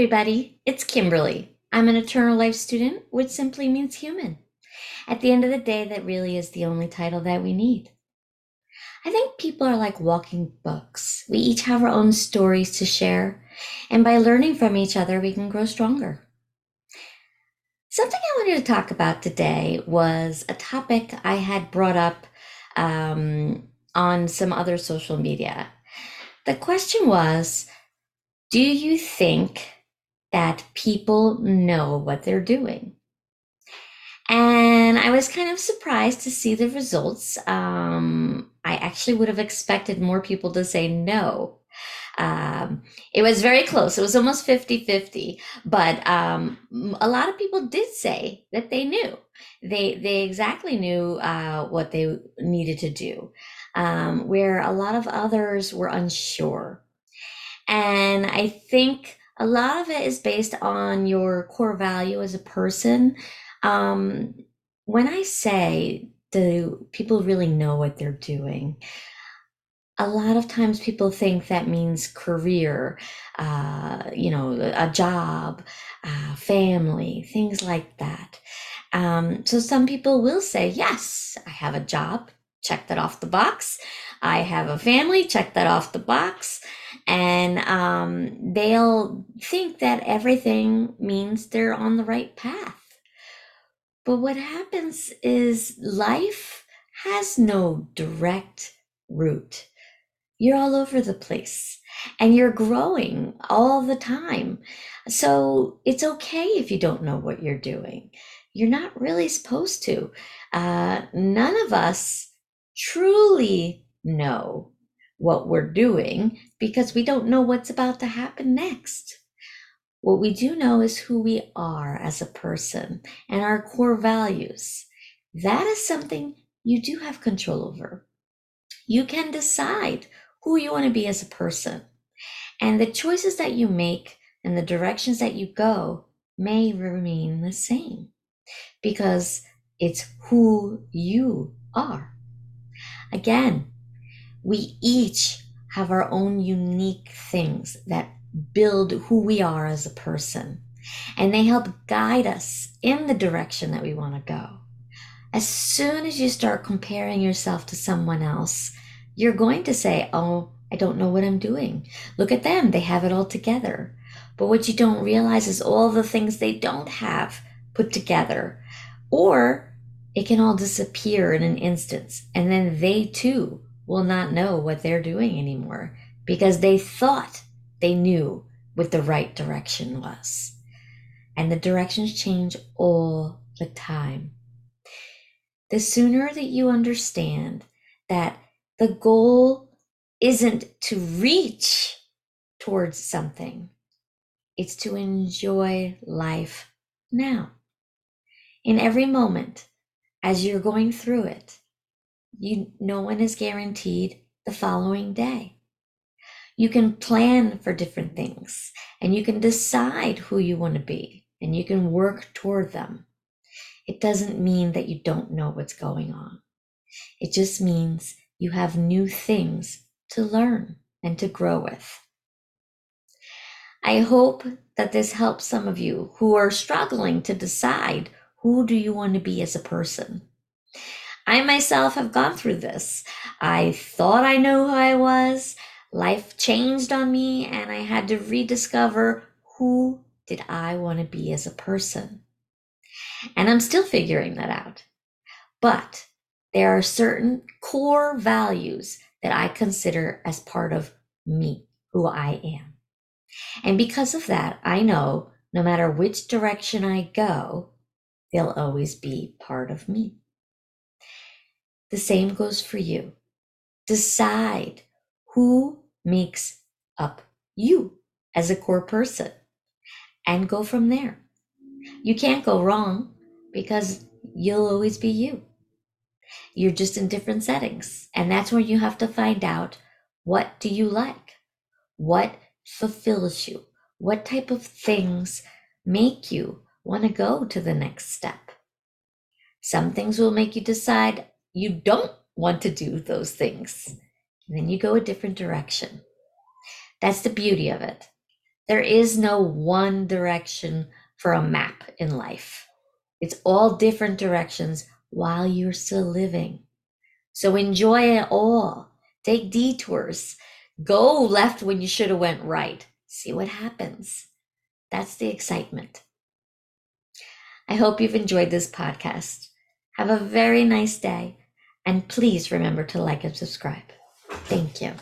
everybody. It's Kimberly. I'm an eternal life student, which simply means human. At the end of the day, that really is the only title that we need. I think people are like walking books. We each have our own stories to share, and by learning from each other, we can grow stronger. Something I wanted to talk about today was a topic I had brought up um, on some other social media. The question was Do you think that people know what they're doing? And I was kind of surprised to see the results. Um, I actually would have expected more people to say no. Um, it was very close. It was almost 50 50. But um, a lot of people did say that they knew. They, they exactly knew uh, what they needed to do, um, where a lot of others were unsure. And I think a lot of it is based on your core value as a person. Um, when I say, do people really know what they're doing? A lot of times people think that means career, uh, you know, a job, uh, family, things like that. Um, so some people will say, yes, I have a job, check that off the box. I have a family, check that off the box. And um, they'll think that everything means they're on the right path. But what happens is life has no direct route. You're all over the place and you're growing all the time. So it's okay if you don't know what you're doing. You're not really supposed to. Uh, none of us truly know what we're doing because we don't know what's about to happen next. What we do know is who we are as a person and our core values. That is something you do have control over. You can decide who you want to be as a person. And the choices that you make and the directions that you go may remain the same because it's who you are. Again, we each have our own unique things that build who we are as a person. And they help guide us in the direction that we want to go. As soon as you start comparing yourself to someone else, you're going to say, Oh, I don't know what I'm doing. Look at them, they have it all together. But what you don't realize is all the things they don't have put together. Or it can all disappear in an instance, and then they too will not know what they're doing anymore because they thought they knew what the right direction was. And the directions change all the time. The sooner that you understand that the goal isn't to reach towards something, it's to enjoy life now. In every moment, as you're going through it, you no one is guaranteed the following day. You can plan for different things and you can decide who you want to be and you can work toward them. It doesn't mean that you don't know what's going on. It just means you have new things to learn and to grow with. I hope that this helps some of you who are struggling to decide who do you want to be as a person. I myself have gone through this. I thought I knew who I was life changed on me and I had to rediscover who did I want to be as a person. And I'm still figuring that out. But there are certain core values that I consider as part of me, who I am. And because of that, I know no matter which direction I go, they'll always be part of me. The same goes for you. Decide who makes up you as a core person and go from there. You can't go wrong because you'll always be you. You're just in different settings. And that's where you have to find out what do you like? What fulfills you? What type of things make you want to go to the next step? Some things will make you decide you don't want to do those things and then you go a different direction. That's the beauty of it. There is no one direction for a map in life. It's all different directions while you're still living. So enjoy it all. Take detours. Go left when you should have went right. See what happens. That's the excitement. I hope you've enjoyed this podcast. Have a very nice day. And please remember to like and subscribe. Thank you.